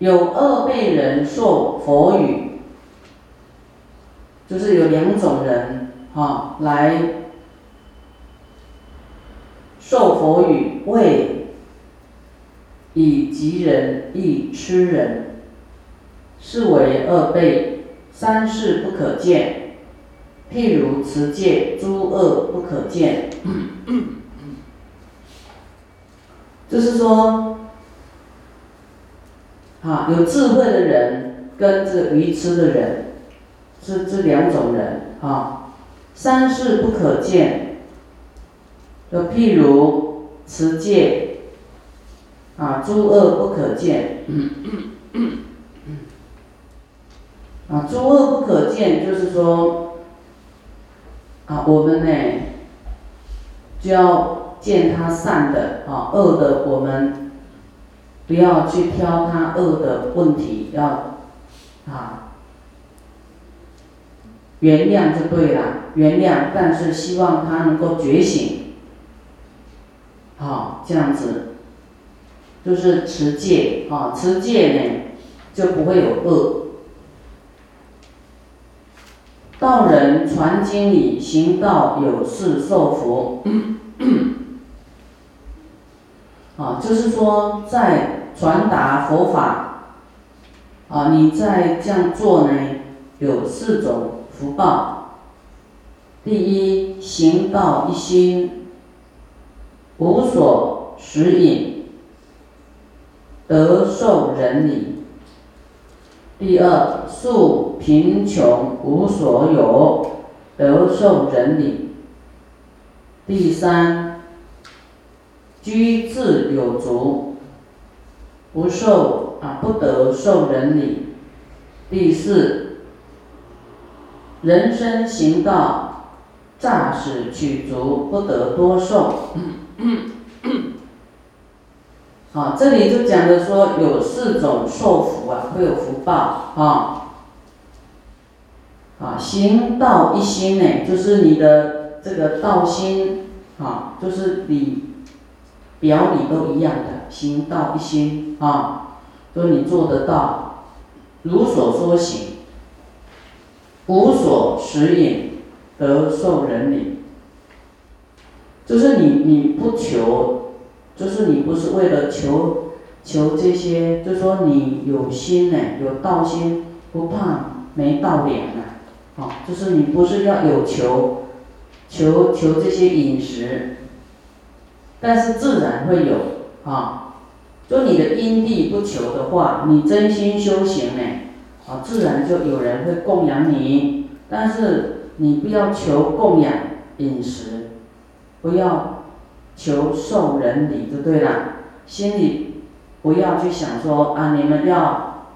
有二辈人受佛语，就是有两种人哈来受佛语，为以及人亦痴人，是为二辈，三世不可见。譬如持戒，诸恶不可见。就是说，啊，有智慧的人跟这愚痴的人，是这两种人啊。三世不可见，就譬如持戒，啊，诸恶不可见。啊，诸恶不可见，就是说，啊，我们呢，就要。见他善的啊，恶的我们不要去挑他恶的问题，要啊原谅就对了，原谅，但是希望他能够觉醒，好这样子，就是持戒啊，持戒呢就不会有恶。道人传经理，行道有事受福。啊，就是说，在传达佛法，啊，你在这样做呢，有四种福报。第一，行道一心，无所食饮，得受人礼；第二，素贫穷无所有，得受人礼；第三。居自有足，不受啊，不得受人礼。第四，人生行道，诈使取足，不得多受。好，这里就讲的说有四种受福啊，会有福报啊。啊，行道一心呢，就是你的这个道心啊，就是你。表里都一样的，行道一心啊，说你做得到，如所说行，无所食饮，得受人礼。就是你你不求，就是你不是为了求求这些，就说你有心呢，有道心，不怕没道脸呢，啊，就是你不是要有求，求求这些饮食。但是自然会有啊，就你的因地不求的话，你真心修行呢，啊，自然就有人会供养你。但是你不要求供养饮食，不要求受人礼就对了。心里不要去想说啊，你们要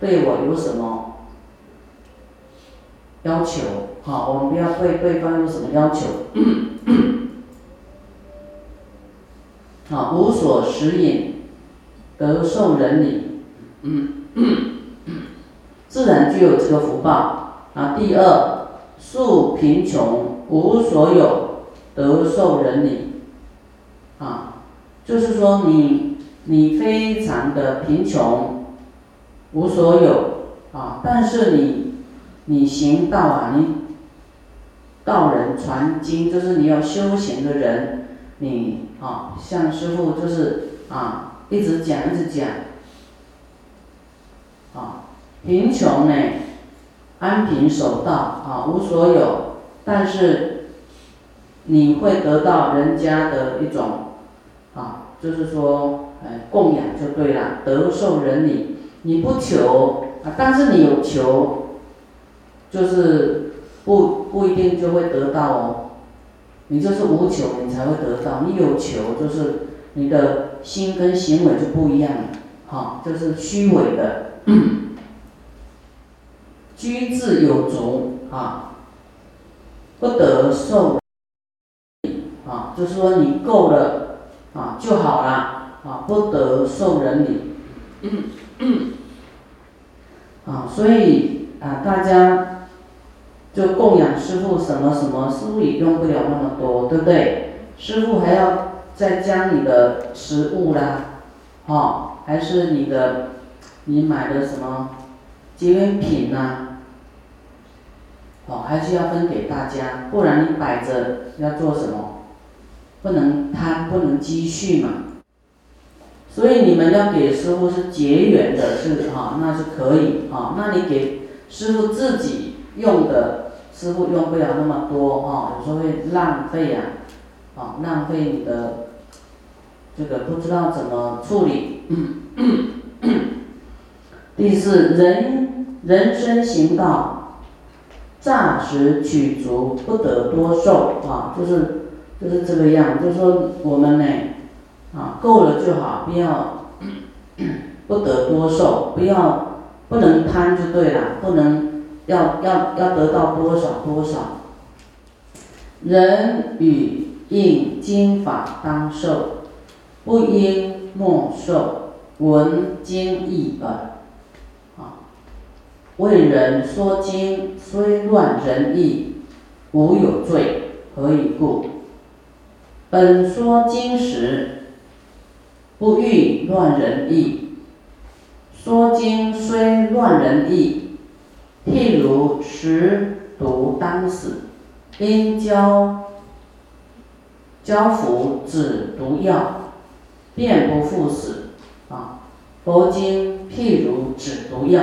对我有什么要求？好，我们不要对对方有什么要求。啊，无所食饮，得受人礼，自然具有这个福报。啊，第二，素贫穷无所有，得受人礼。啊，就是说你你非常的贫穷，无所有啊，但是你你行道啊，你道人传经，就是你要修行的人。你啊，像师傅就是啊，一直讲一直讲，啊，贫穷呢，安贫守道啊，无所有，但是你会得到人家的一种啊，就是说，哎，供养就对了，得受人礼。你不求啊，但是你有求，就是不不一定就会得到哦。你就是无求，你才会得到；你有求，就是你的心跟行为就不一样了，好，就是虚伪的。居自有足啊，不得受啊，就是说你够了啊就好了啊，不得受人礼。啊，所以啊，大家。就供养师傅什么什么，师傅也用不了那么多，对不对？师傅还要再将你的食物啦，哦，还是你的你买的什么纪念品呐，哦，还是要分给大家，不然你摆着要做什么？不能贪，不能积蓄嘛。所以你们要给师傅是结缘的，是哈，那是可以啊。那你给师傅自己用的，师傅用不了那么多啊，有时候会浪费呀，啊，浪费你的这个不知道怎么处理。第四，人人生行道，暂时取足，不得多受啊，就是就是这个样，就是说我们呢。啊，够了就好，不要 不得多受，不要不能贪就对了，不能要要要得到多少多少。人与应经法当受，不应莫受。闻经义耳。啊，为人说经，虽乱人意，无有罪。何以故？本说经时。不欲乱人意，说经虽乱人意，譬如食毒当死，因交交服止毒药，便不复死。啊，佛经譬如止毒药。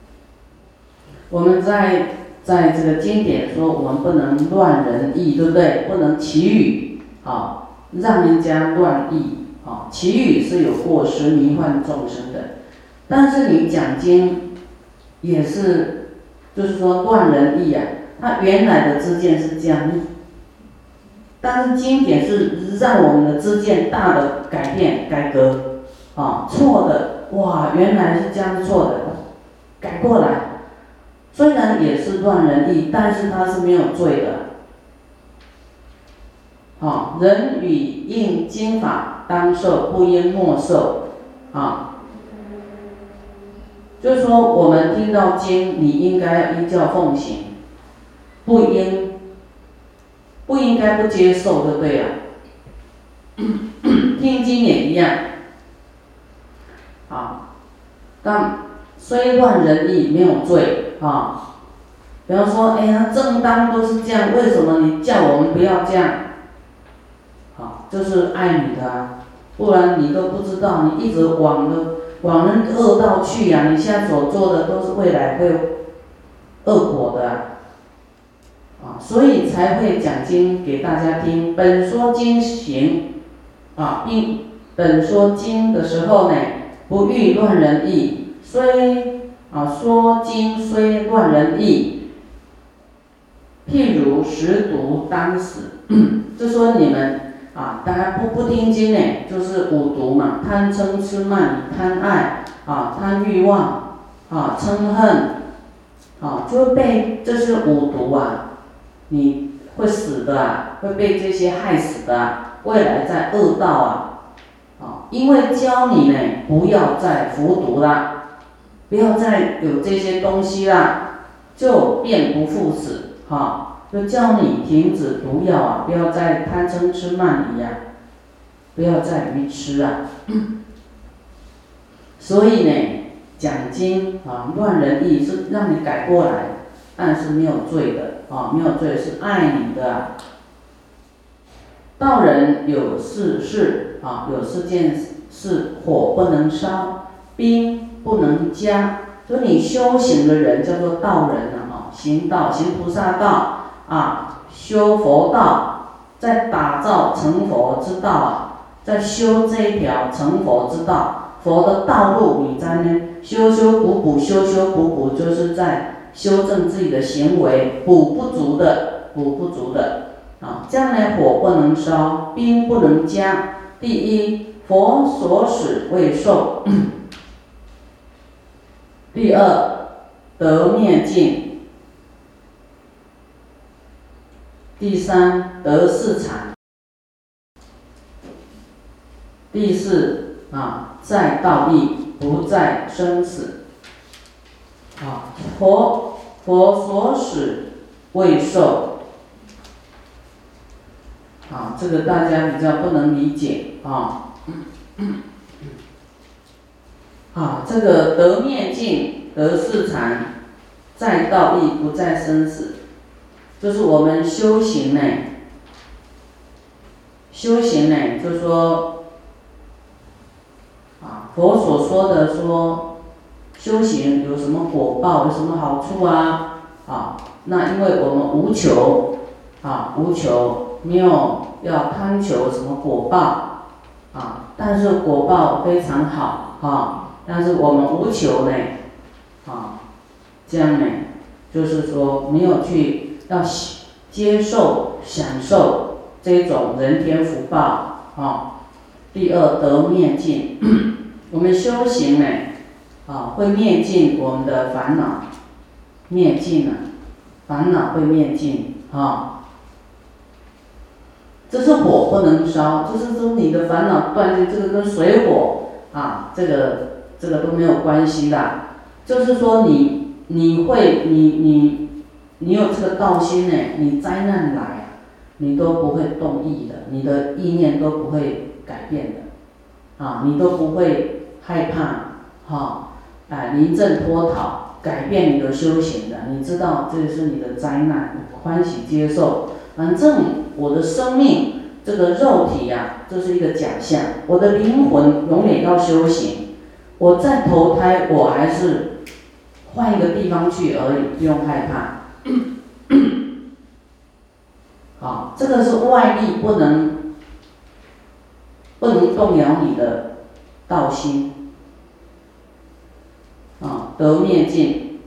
我们在在这个经典说，我们不能乱人意，对不对？不能祈语，啊，让人家乱意。啊，其余是有过失迷幻众生的，但是你讲经也是，就是说断人意啊。他原来的知见是这样，但是经典是让我们的知见大的改变改革啊，错的哇，原来是这样错的，改过来。虽然也是断人意，但是他是没有罪的。啊，人与应经法。当受不应莫受，啊，就是说我们听到经，你应该要依教奉行，不应不应该不接受，对不对呀？听经也一样，啊，但虽乱人意，没有罪啊。比方说，哎呀，正当都是这样，为什么你叫我们不要这样？好，就是爱你的啊。不然你都不知道，你一直往的往那恶道去呀！你现在所做的都是未来会恶果的，啊，所以才会讲经给大家听。本说经行，啊，并本说经的时候呢，不欲乱人意，虽啊说经虽乱人意，譬如食毒当死，就说你们。啊，大家不不听经呢，就是五毒嘛，贪嗔痴慢、贪爱啊，贪欲望啊，嗔恨啊，就会被这是五毒啊，你会死的啊，会被这些害死的啊，未来在恶道啊，啊，因为教你呢，不要再服毒了，不要再有这些东西啦，就便不复死哈。就叫你停止毒药啊！不要再贪嗔痴慢疑啊！不要再愚痴啊！所以呢，讲经啊，乱人意是让你改过来，但是没有罪的啊，没有罪是爱你的。道人有四事啊，有四件事：火不能烧，冰不能加。所以你修行的人叫做道人了啊，行道行菩萨道。啊，修佛道，在打造成佛之道啊，在修这一条成佛之道，佛的道路，你在呢修修补补，修修补补，就是在修正自己的行为，补不足的，补不足的啊。这样呢，火不能烧，冰不能加。第一，佛所使未受；第二，得灭尽。第三得四禅，第四啊在道义不在生死，啊佛佛所使未受，啊这个大家比较不能理解啊。啊，这个得灭尽，得四禅，再道义，不再生死，就是我们修行呢。修行呢，就是说，啊，佛所说的说，修行有什么果报，有什么好处啊？啊，那因为我们无求，啊，无求，没有要贪求什么果报，啊，但是果报非常好，啊，但是我们无求呢，啊，这样呢，就是说没有去要接受享受。这种人天福报啊，第二得灭尽，我们修行呢，啊会灭尽我们的烦恼，灭尽了，烦恼会灭尽啊。这是火不能烧，就是说你的烦恼断尽，这个跟水火啊，这个这个都没有关系的，就是说你你会你你你有这个道心呢，你灾难来。你都不会动意的，你的意念都不会改变的，啊，你都不会害怕，哈，哎，临阵脱逃，改变你的修行的，你知道这是你的灾难，欢喜接受。反正我的生命这个肉体呀，这是一个假象，我的灵魂永远要修行。我再投胎，我还是换一个地方去而已，不用害怕。好，这个是外力不能不能动摇你的道心，啊，得灭尽，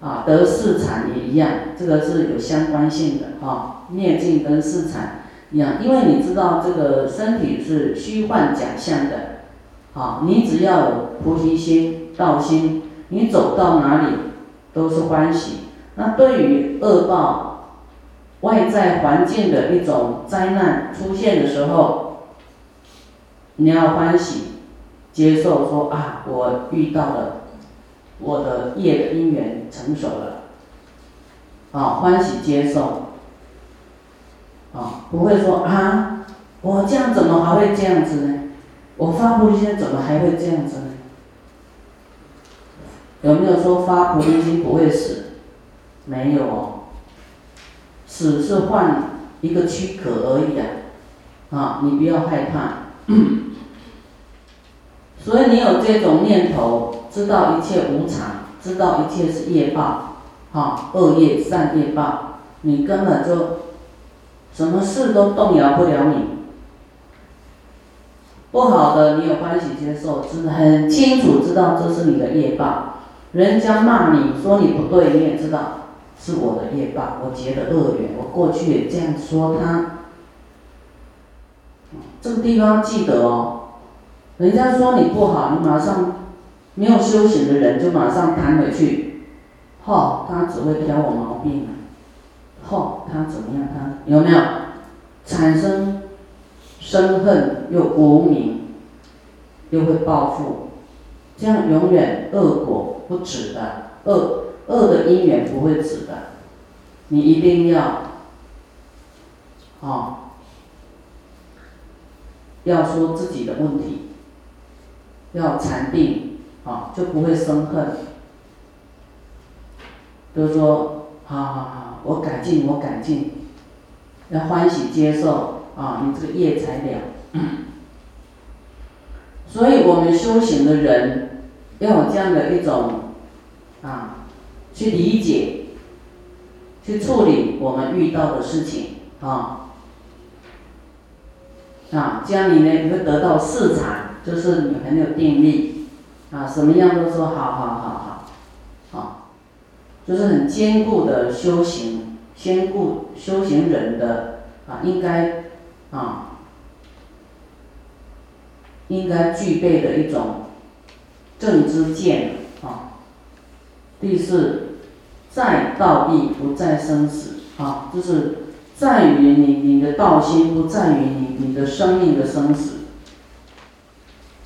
啊，得四禅也一样，这个是有相关性的啊，灭尽跟四禅一样，因为你知道这个身体是虚幻假象的，啊，你只要有菩提心、道心，你走到哪里都是欢喜。那对于恶报。外在环境的一种灾难出现的时候，你要欢喜接受，说啊，我遇到了我的业的因缘成熟了，啊，欢喜接受，啊，不会说啊，我这样怎么还会这样子呢？我发菩提心怎么还会这样子呢？有没有说发菩提心不会死？没有哦。只是换一个躯壳而已啊，啊，你不要害怕。所以你有这种念头，知道一切无常，知道一切是业报，啊，恶业善业报，你根本就什么事都动摇不了你。不好的，你有欢喜接受，真的很清楚知道这是你的业报。人家骂你说你不对，你也知道。是我的业报，我结的恶缘，我过去也这样说他。这个地方记得哦，人家说你不好，你马上没有修行的人就马上弹回去，嚯，他只会挑我毛病，嚯，他怎么样？他有没有产生生恨又无名，又会报复，这样永远恶果不止的恶。恶的因缘不会止的，你一定要，哦，要说自己的问题，要禅定，啊，就不会生恨。就是说，好好好，我改进，我改进，要欢喜接受，啊，你这个业才了。所以我们修行的人要有这样的一种，啊。去理解，去处理我们遇到的事情啊，啊，这样你呢，你会得到四禅，就是你很有定力啊，什么样都说好好好好，啊，就是很坚固的修行，坚固修行人的啊，应该啊，应该具备的一种正知见啊，第四。在道义不在生死，啊，就是在于你你的道心，不在于你你的生命的生死。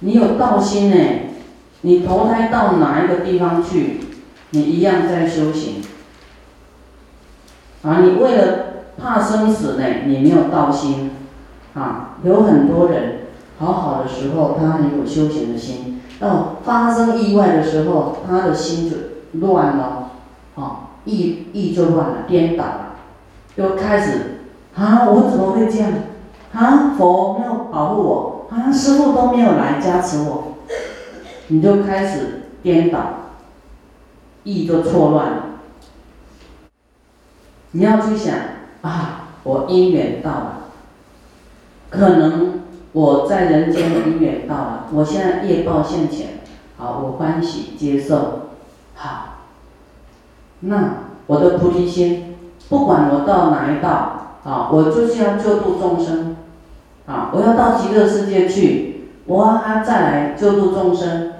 你有道心呢，你投胎到哪一个地方去，你一样在修行。啊，你为了怕生死呢，你没有道心，啊，有很多人好好的时候，他很有修行的心，到，发生意外的时候，他的心就乱了，哦，意意就乱了，颠倒了，就开始啊，我怎么会这样？啊，佛没有保护我，啊，师傅都没有来加持我，你就开始颠倒，意就错乱了。你要去想啊，我因缘到了，可能我在人间的因缘到了，我现在业报现前，好，我欢喜接受，好，那我的菩提心，不管我到哪一道，啊，我就是要救度众生。啊！我要到极乐世界去，我还再来救度众生，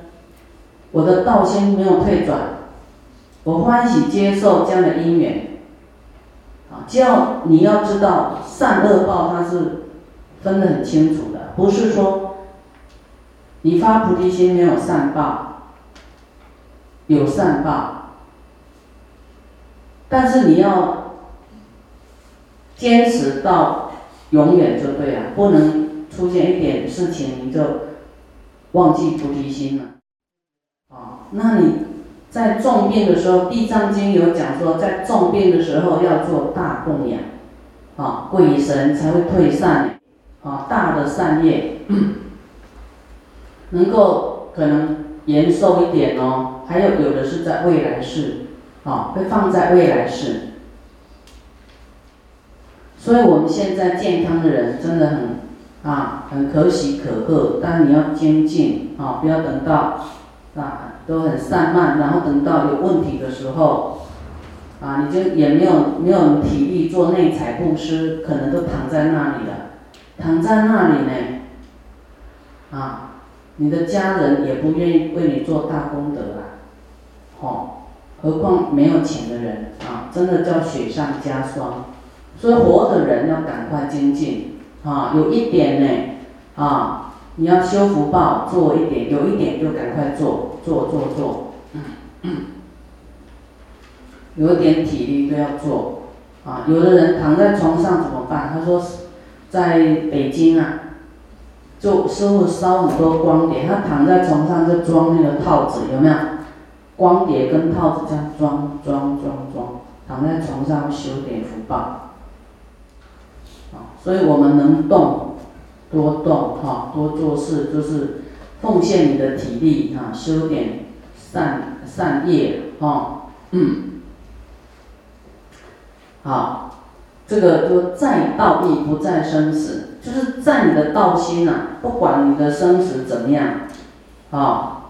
我的道心没有退转，我欢喜接受这样的因缘。啊，只要你要知道善恶报它是分得很清楚的，不是说你发菩提心没有善报，有善报，但是你要坚持到。永远就对了，不能出现一点事情你就忘记菩提心了。啊，那你在重病的时候，《地藏经》有讲说，在重病的时候要做大供养，啊，鬼神才会退散。啊，大的善业能够可能延寿一点哦，还有有的是在未来世，啊，会放在未来世。所以我们现在健康的人真的很啊，很可喜可贺。但你要精进啊，不要等到啊都很散漫，然后等到有问题的时候啊，你就也没有没有体力做内财布施，可能都躺在那里了。躺在那里呢，啊，你的家人也不愿意为你做大功德了，好，何况没有钱的人啊，真的叫雪上加霜。所以活的人要赶快精进，啊，有一点呢，啊，你要修福报，做一点，有一点就赶快做，做做做，嗯有一点体力都要做，啊，有的人躺在床上怎么办？他说，在北京啊，就师傅烧很多光碟，他躺在床上就装那个套子，有没有？光碟跟套子这样装装装装，躺在床上修点福报。所以我们能动，多动哈，多做事，就是奉献你的体力哈，修点善善业哈，嗯，好，这个就在道义不在生死，就是在你的道心呐，不管你的生死怎么样，啊，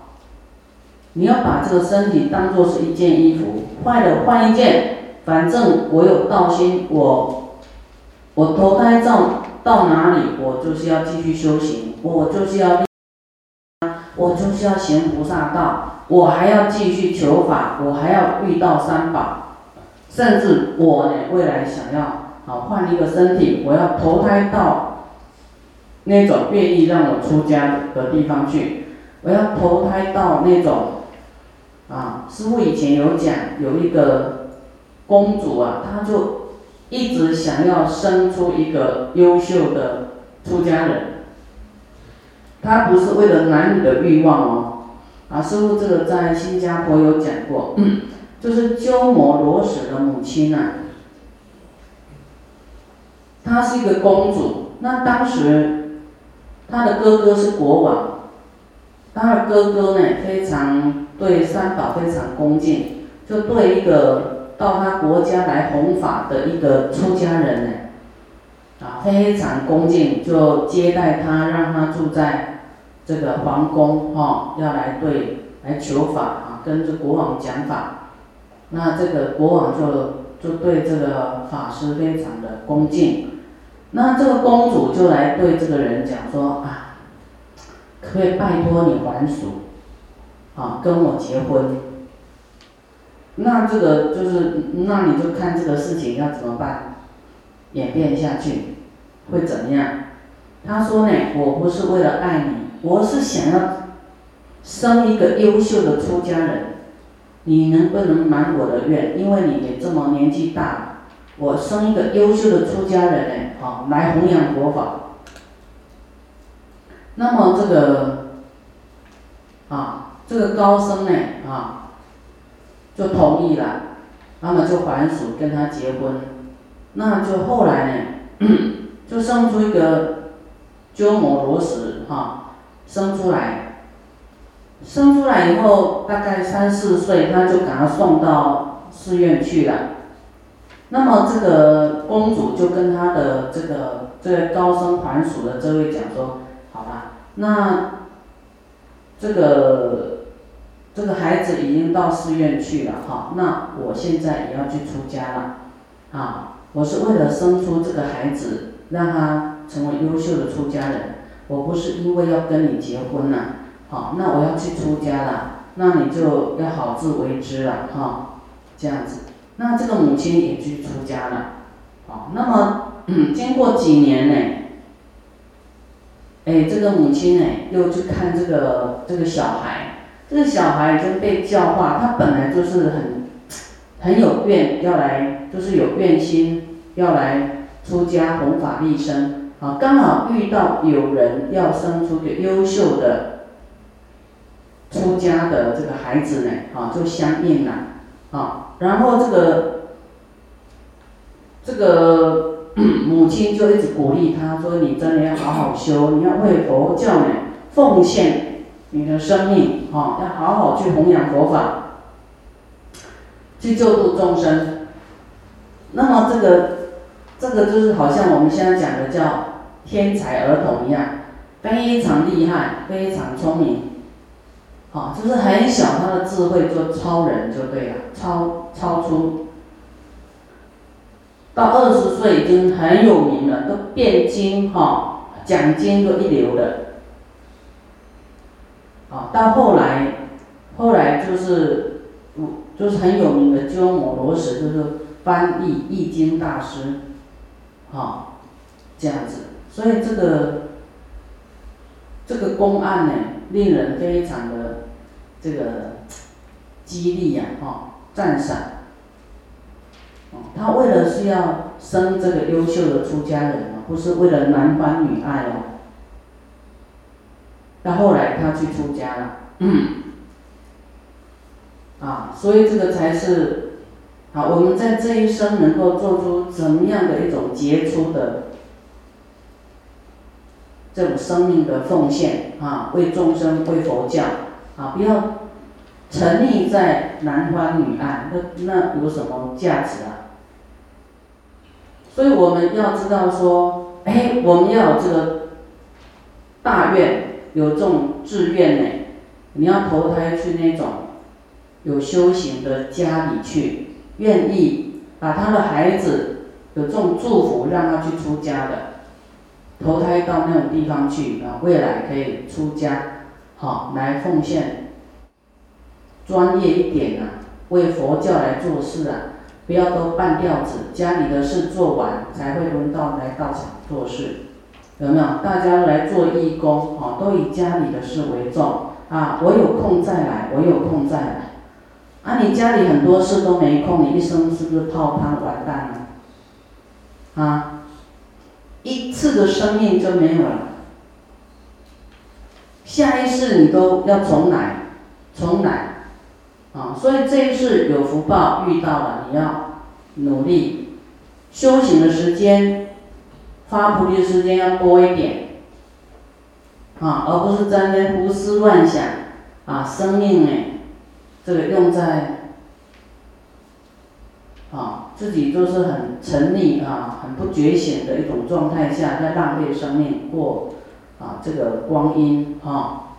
你要把这个身体当做是一件衣服，坏了换一件，反正我有道心，我。我投胎到到哪里，我就是要继续修行，我就是要，我就是要行菩萨道，我还要继续求法，我还要遇到三宝，甚至我呢未来想要好换一个身体，我要投胎到那种愿意让我出家的地方去，我要投胎到那种啊师傅以前有讲有一个公主啊，她就。一直想要生出一个优秀的出家人，她不是为了男女的欲望哦，啊，师傅这个在新加坡有讲过，就是鸠摩罗什的母亲啊，她是一个公主，那当时她的哥哥是国王，他的哥哥呢非常对三宝非常恭敬，就对一个。到他国家来弘法的一个出家人呢，啊，非常恭敬，就接待他，让他住在这个皇宫，哈，要来对来求法啊，跟这国王讲法。那这个国王就就对这个法师非常的恭敬。那这个公主就来对这个人讲说啊，可以拜托你还俗，啊，跟我结婚？那这个就是，那你就看这个事情要怎么办，演变下去会怎么样？他说呢，我不是为了爱你，我是想要生一个优秀的出家人，你能不能满我的愿？因为你也这么年纪大了，我生一个优秀的出家人呢，好来弘扬佛法。那么这个啊，这个高僧呢啊，就同意了，那么就还俗跟他结婚，那就后来呢，就生出一个鸠摩罗什哈，生出来，生出来以后大概三四岁，他就给他送到寺院去了。那么这个公主就跟他的这个这个高僧还俗的这位讲说，好吧，那这个这个孩子已经到寺院去了哈，那我现在也要去出家了，啊，我是为了生出这个孩子，让他成为优秀的出家人，我不是因为要跟你结婚呐，好，那我要去出家了，那你就要好自为之了哈，这样子。那这个母亲也去出家了，好，那么经过几年呢？哎，这个母亲呢又去看这个这个小孩，这个小孩已经被教化，他本来就是很很有愿要来，就是有愿心要来出家弘法利生，啊，刚好遇到有人要生出个优秀的出家的这个孩子呢，啊，就相应了，啊。然后这个这个母亲就一直鼓励他说：“你真的要好好修，你要为佛教呢奉献你的生命，哈，要好好去弘扬佛法，去救度众生。”那么这个这个就是好像我们现在讲的叫天才儿童一样，非常厉害，非常聪明。啊，就是很小，他的智慧就超人就对了，超超出。到二十岁已经很有名了，都辩经哈，讲经都一流的。啊，到后来，后来就是，就是很有名的鸠摩罗什，就是翻译易经大师，哈，这样子。所以这个这个公案呢，令人非常的。这个激励呀，哈，赞赏。他为了是要生这个优秀的出家人嘛，不是为了男欢女爱哦。到后来他去出家了，嗯，啊，所以这个才是，啊，我们在这一生能够做出怎么样的一种杰出的这种生命的奉献啊，为众生，为佛教。啊，不要沉溺在男欢女爱，那那有什么价值啊？所以我们要知道说，哎，我们要有这个大愿，有这种志愿呢，你要投胎去那种有修行的家里去，愿意把他的孩子有这种祝福，让他去出家的，投胎到那种地方去啊，未来可以出家。好，来奉献，专业一点啊，为佛教来做事啊，不要都半吊子，家里的事做完才会轮到来道场做事，有没有？大家来做义工，啊，都以家里的事为重啊。我有空再来，我有空再来。啊，你家里很多事都没空，你一生是不是泡汤完蛋了？啊，一次的生命就没有了。下一世你都要重来，重来，啊，所以这一次有福报遇到了，你要努力修行的时间，发菩提的时间要多一点，啊，而不是在那胡思乱想，啊，生命哎，这个用在，啊，自己就是很沉溺啊，很不觉醒的一种状态下，在浪费生命过。啊，这个光阴啊。